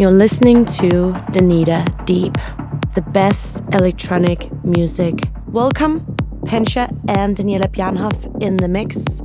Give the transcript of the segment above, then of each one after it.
You're listening to Danita Deep, the best electronic music. Welcome, Pensha and Daniela Bjarnhoff in the mix.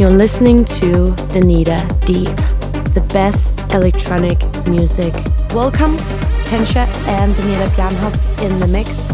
You're listening to Danita Deep, the best electronic music. Welcome, Pensha and Daniela Bjarnhoff in the mix.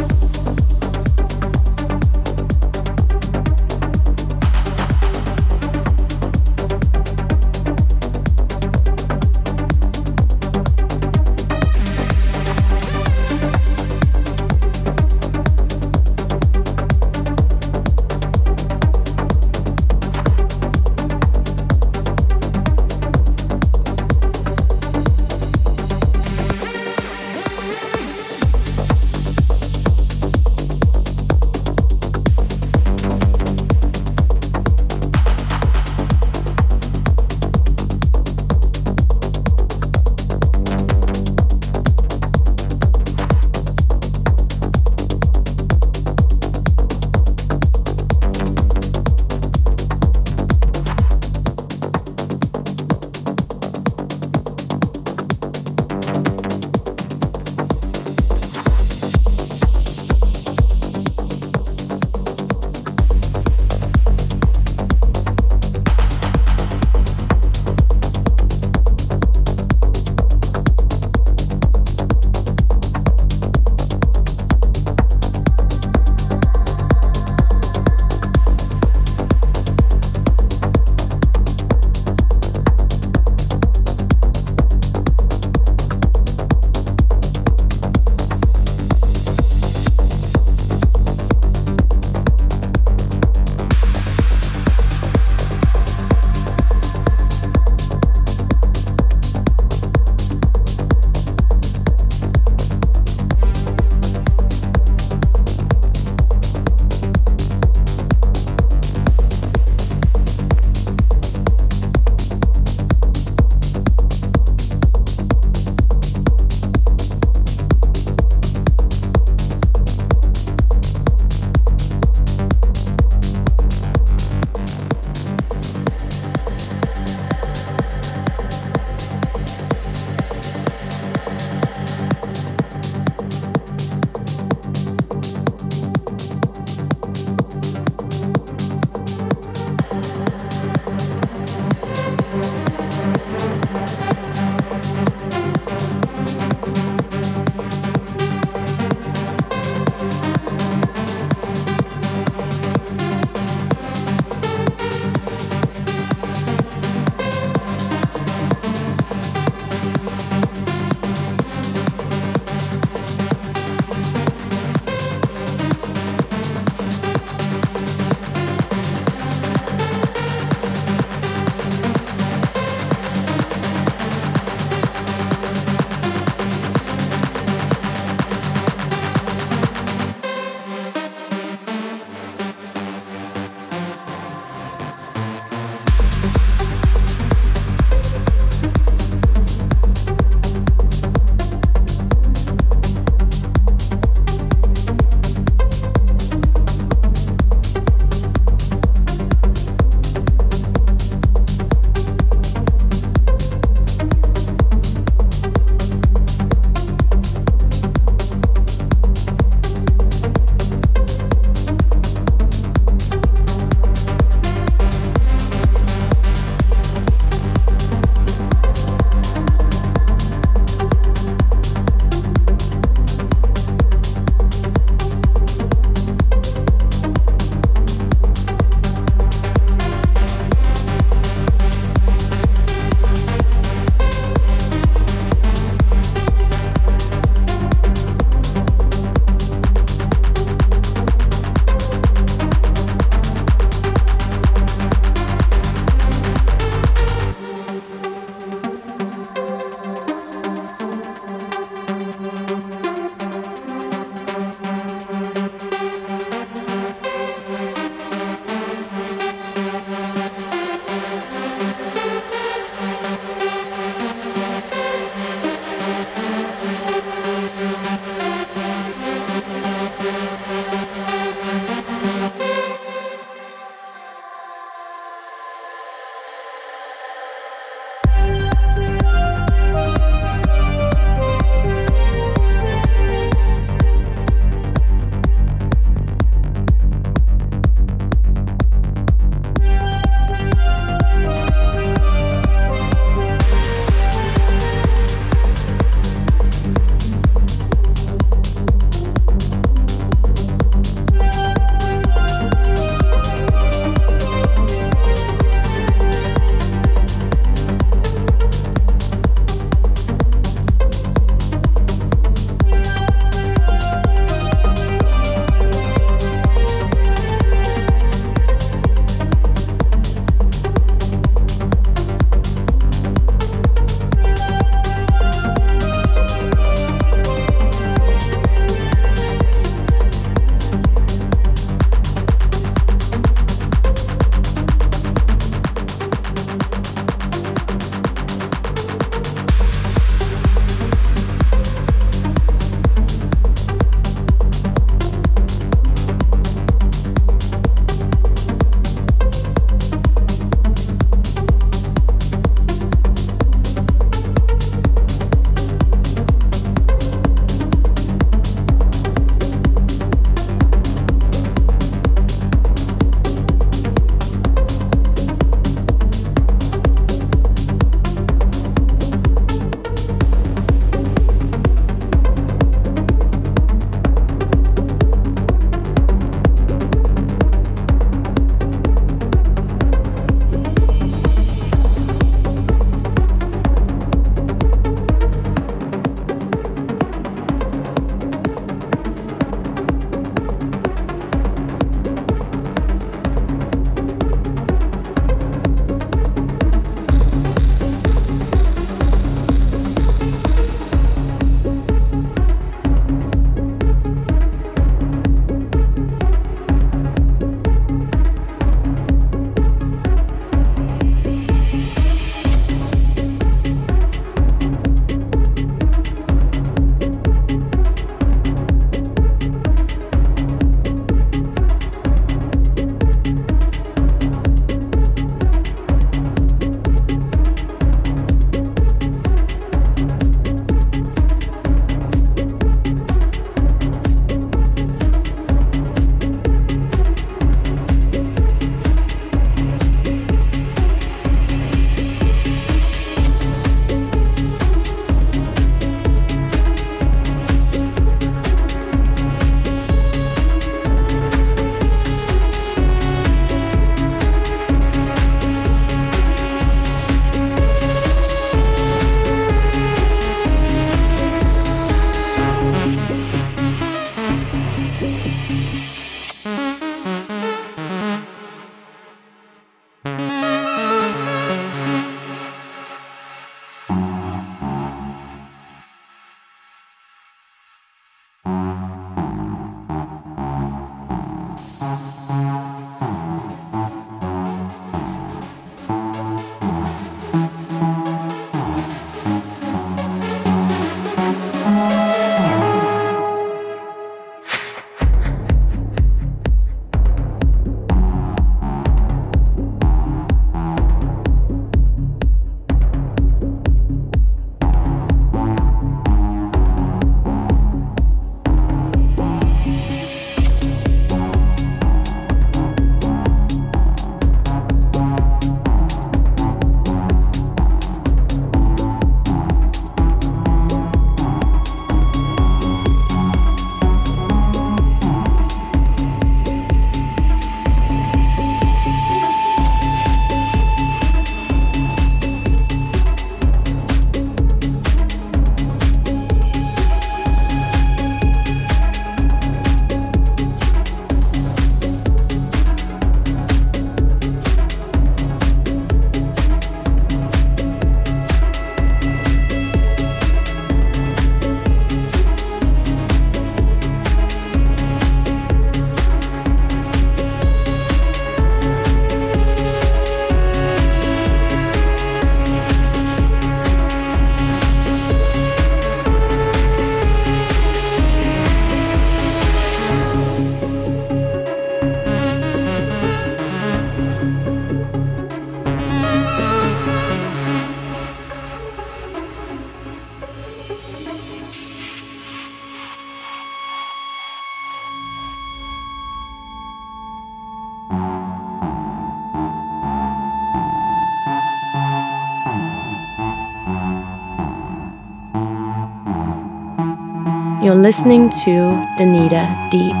You're listening to Danita Deep,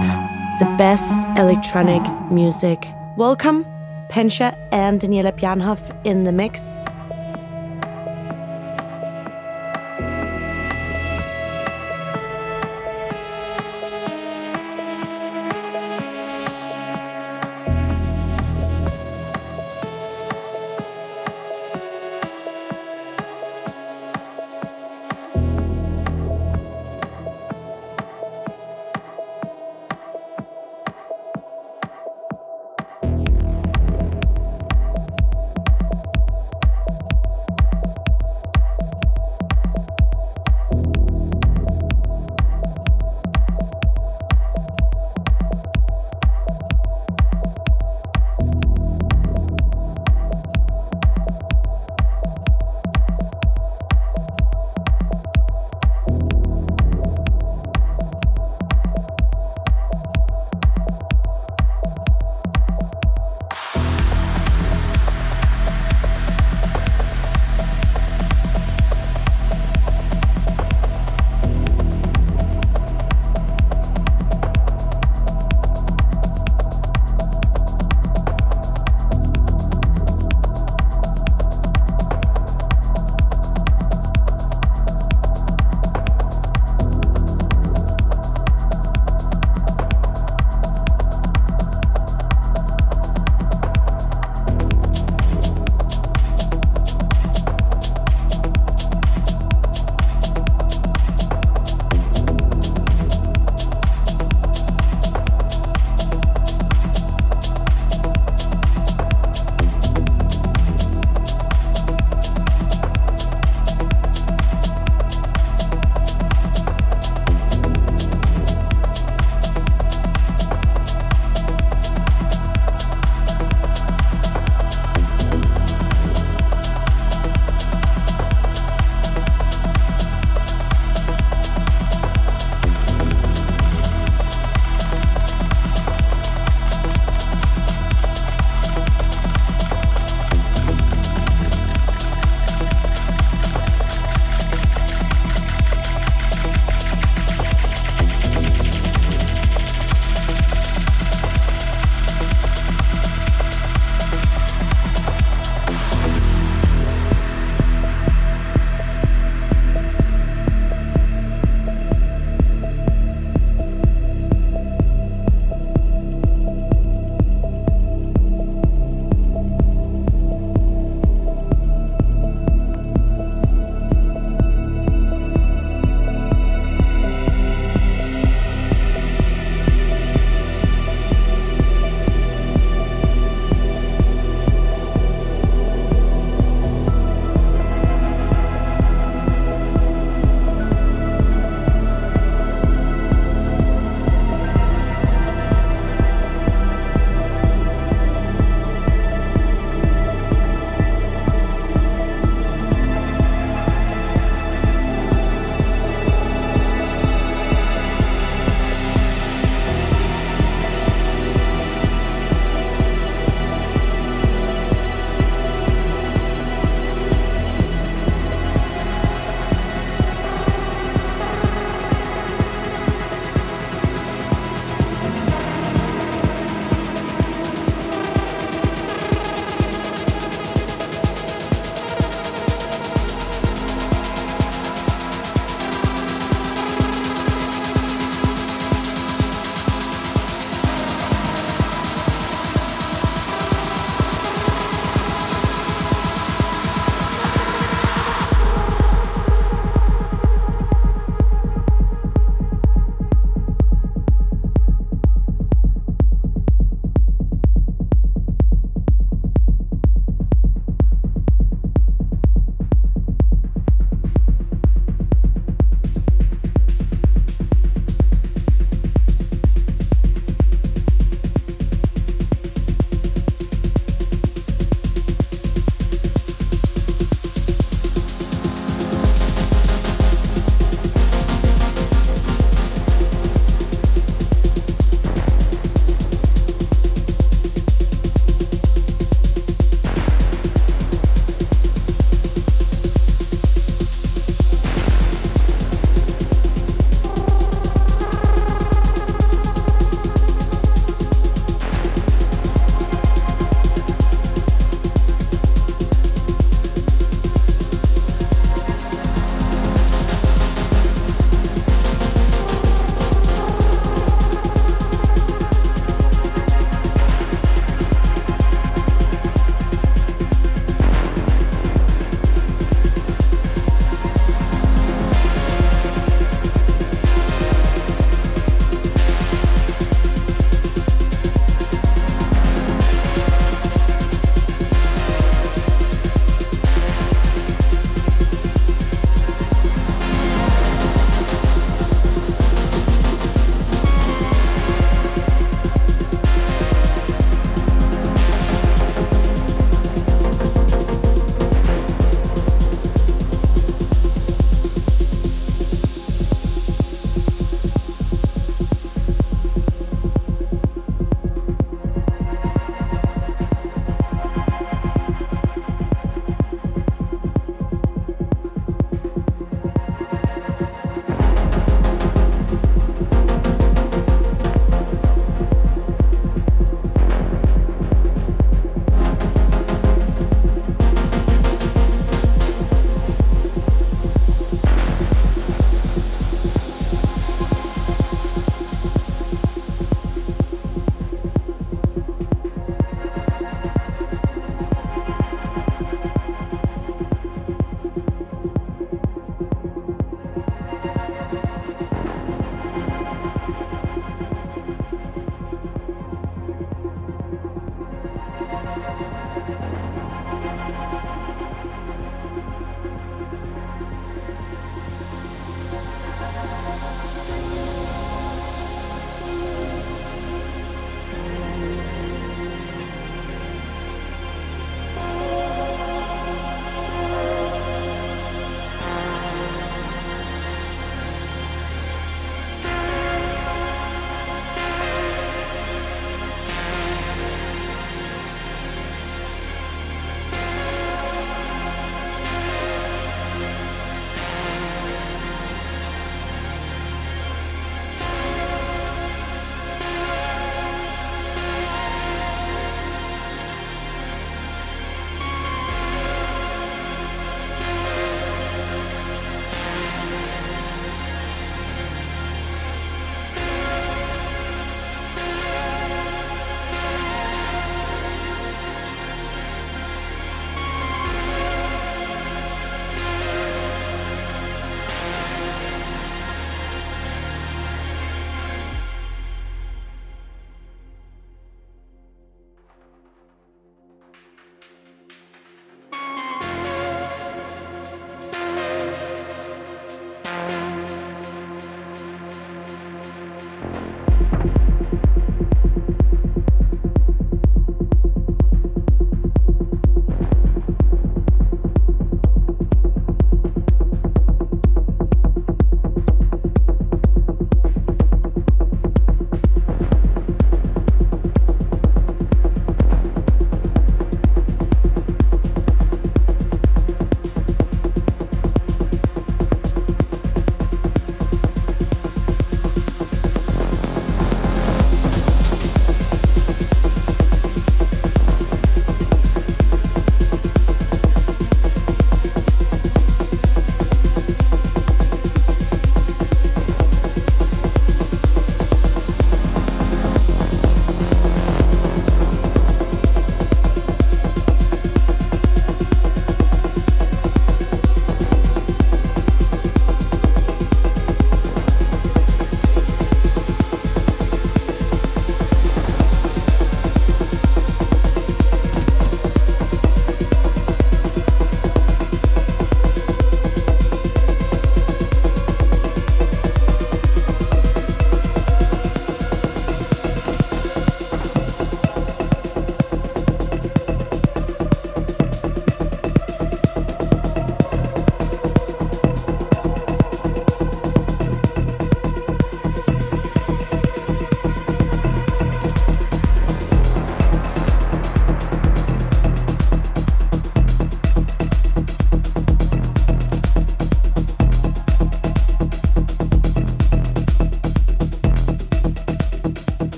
the best electronic music. Welcome, Pensha and Daniela Bjarnhoff in the mix.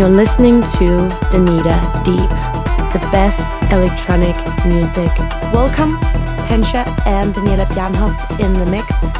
You're listening to Danita Deep, the best electronic music. Welcome, Pensha and Daniela Bjarnhoff in the mix.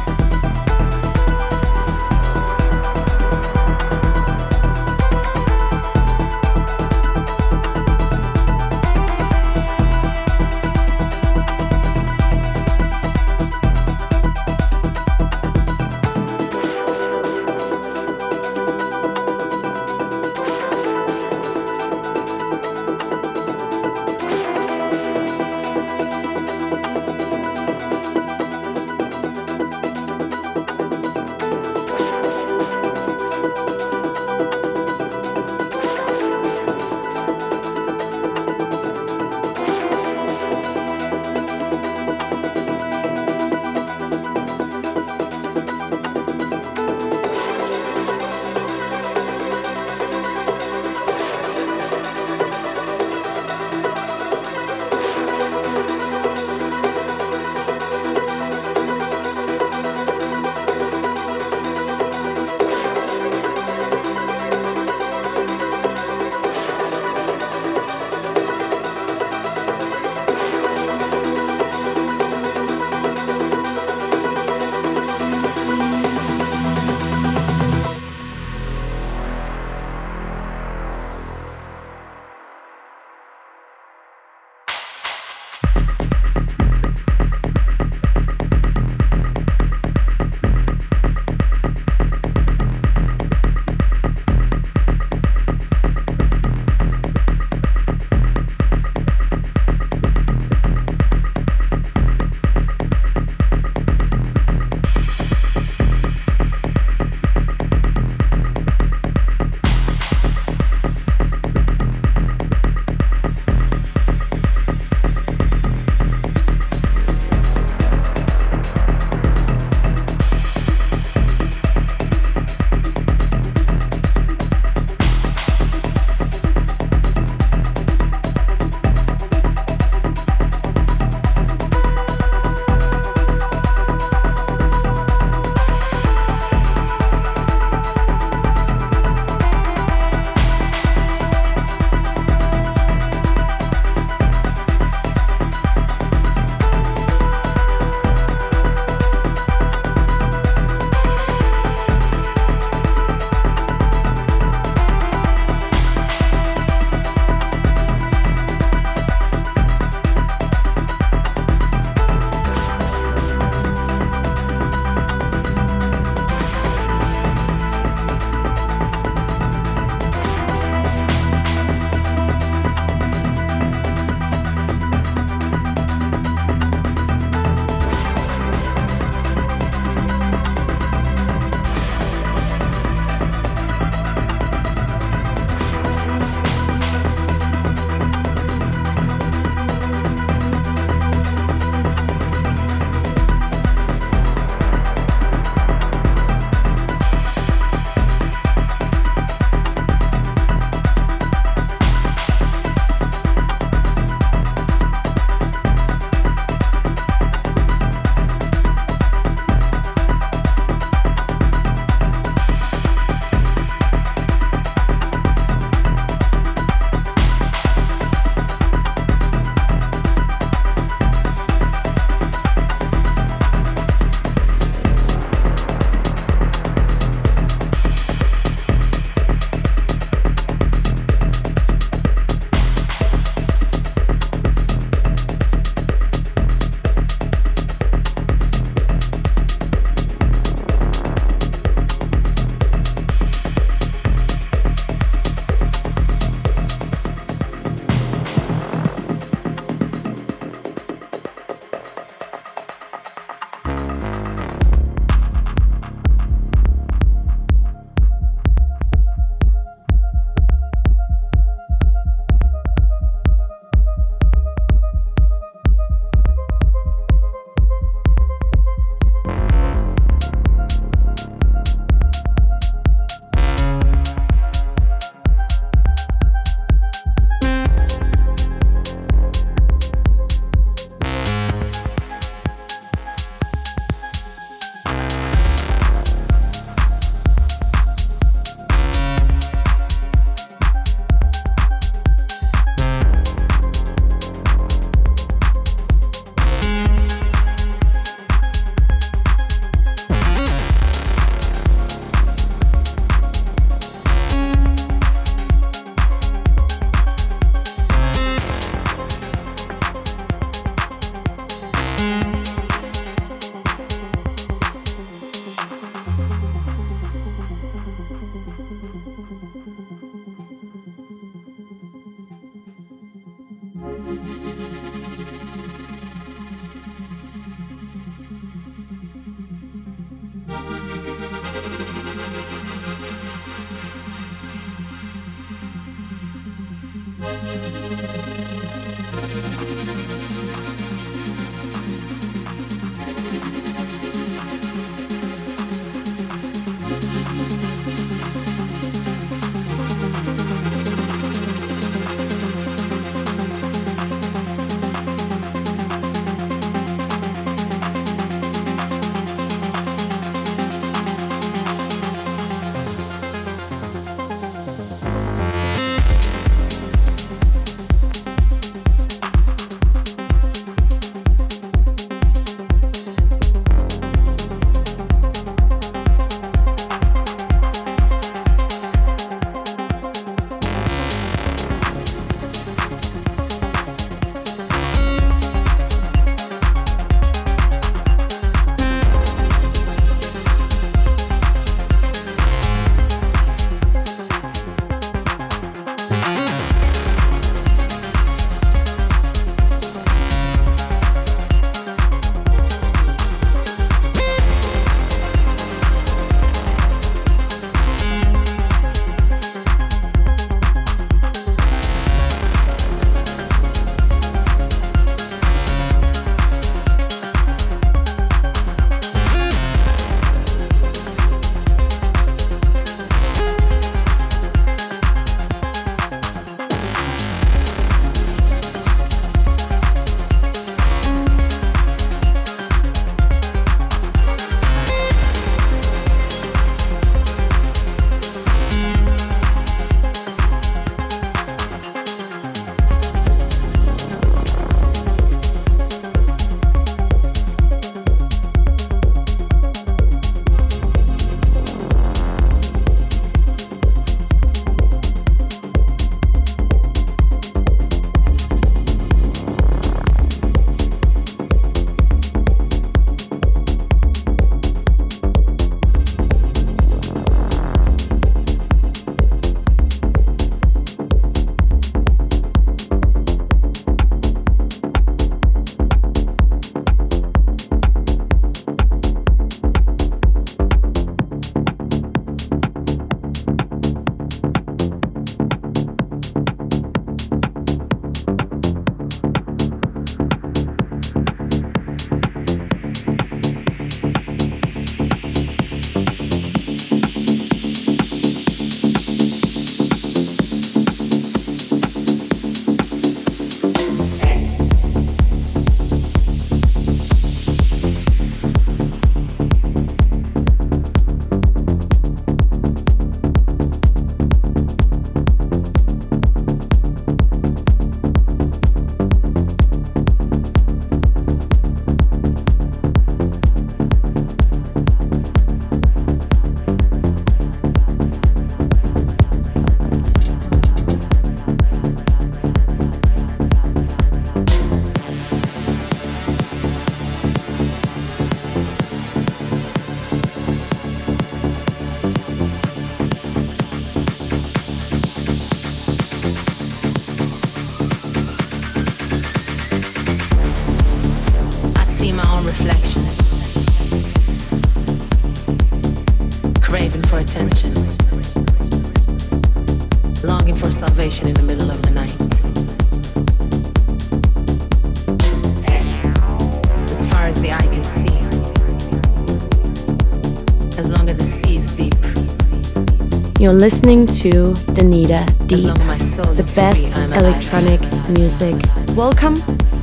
You're listening to Danita Deep, the best electronic music. Welcome,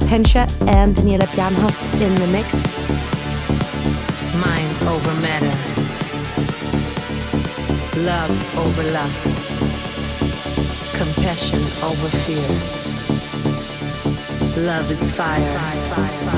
Pensha and Daniela Bjarnhoff in the mix. Mind over matter, love over lust, compassion over fear. Love is fire. I see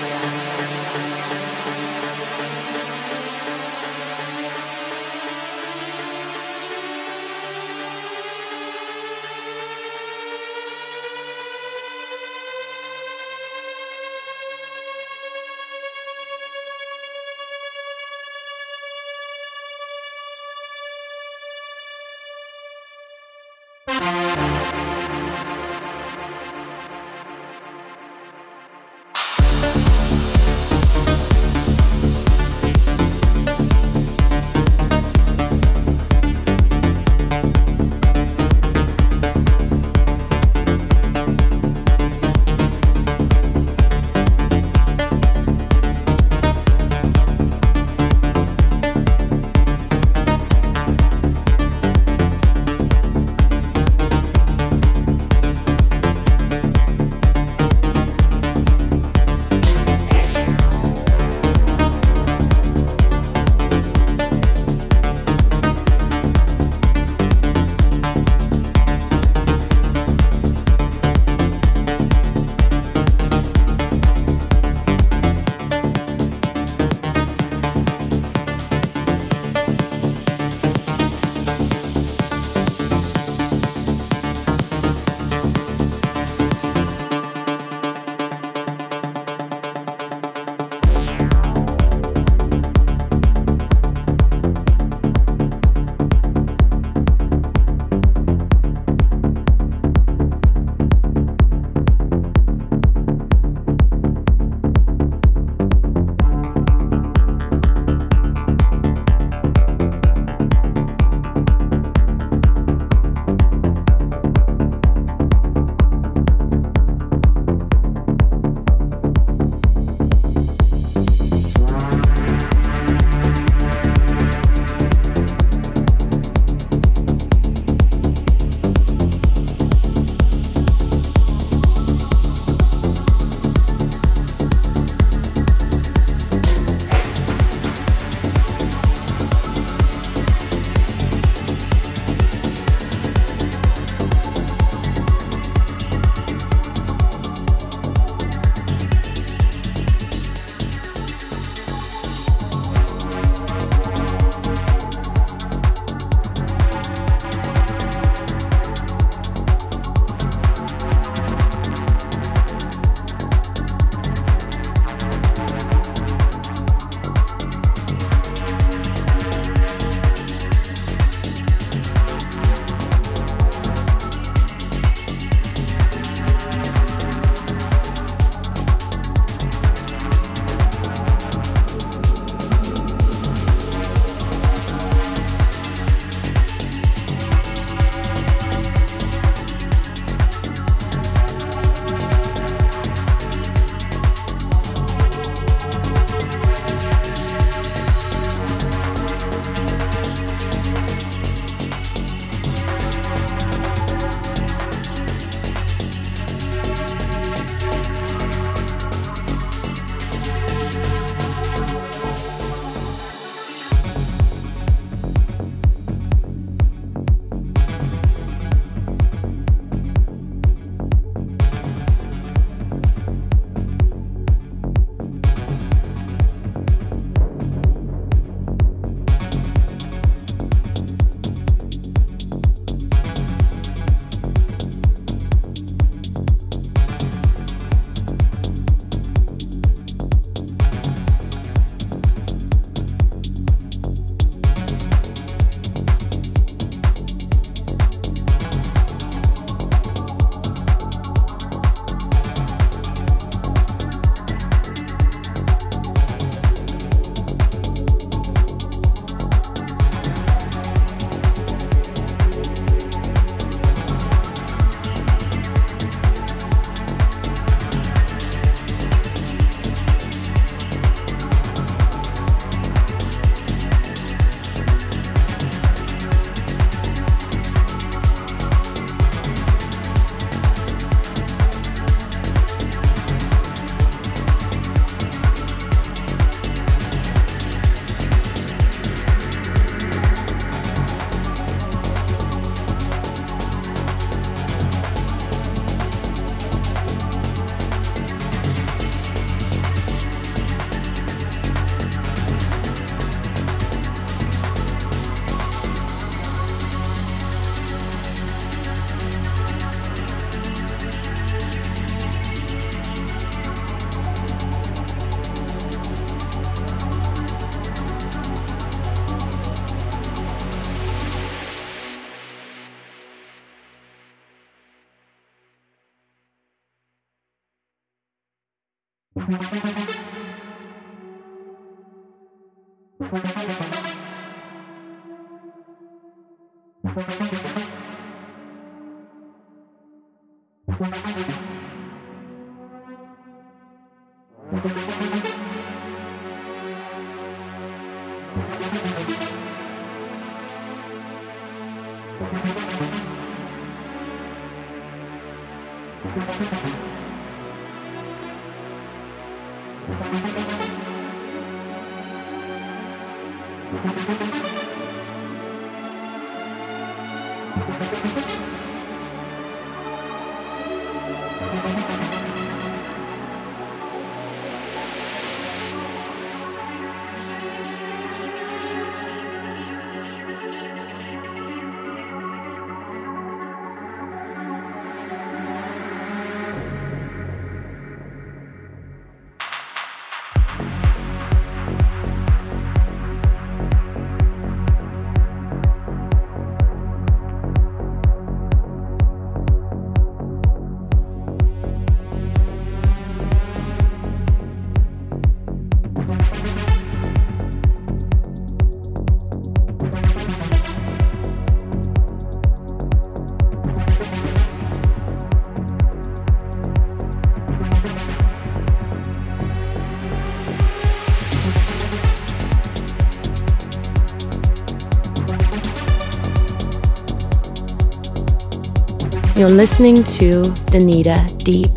You're listening to Danita Deep,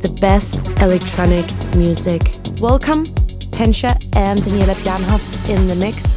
the best electronic music. Welcome, Pensha and Daniela Bjarnhoff in the mix.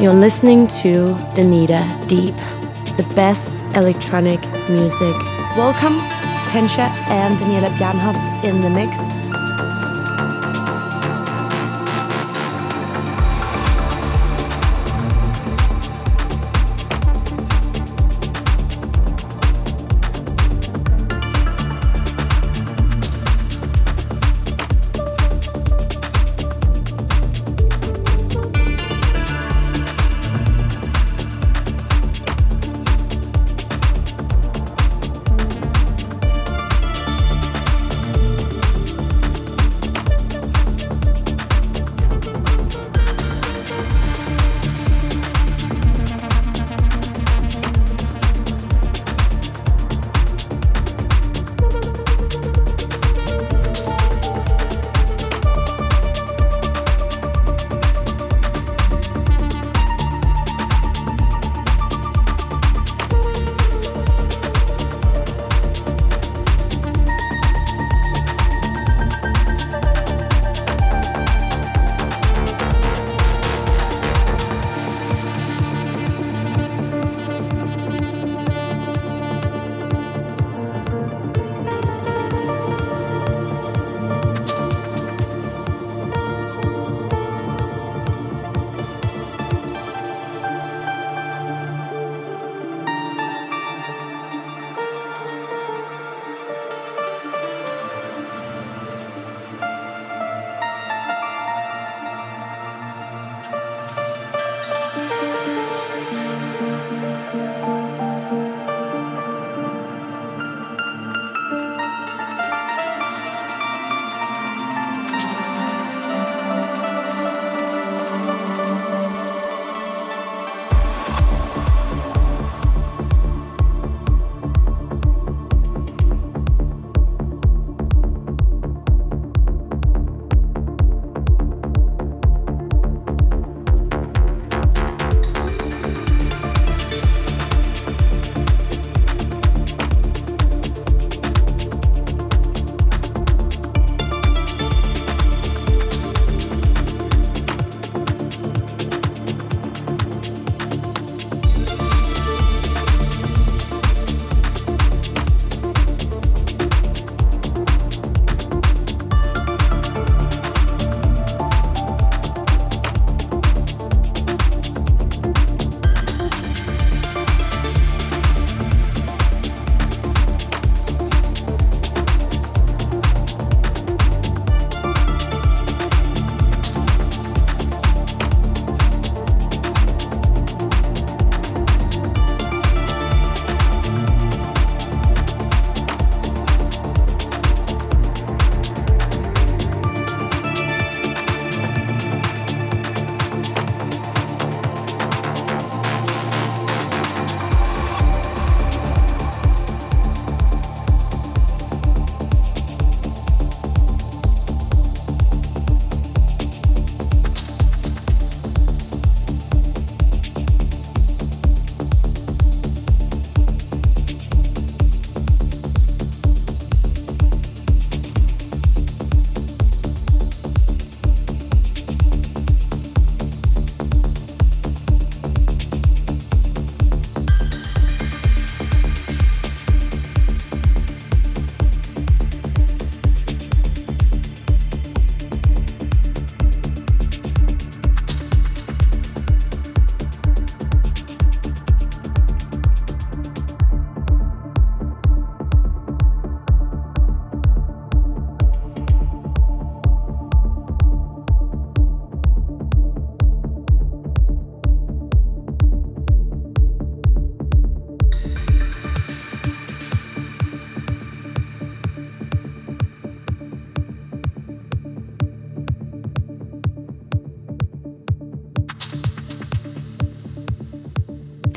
You're listening to Danita Deep, the best electronic music. Welcome, Pensha and Daniela Bjarnhoff in the mix.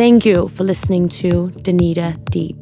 Thank you for listening to Danita Deep.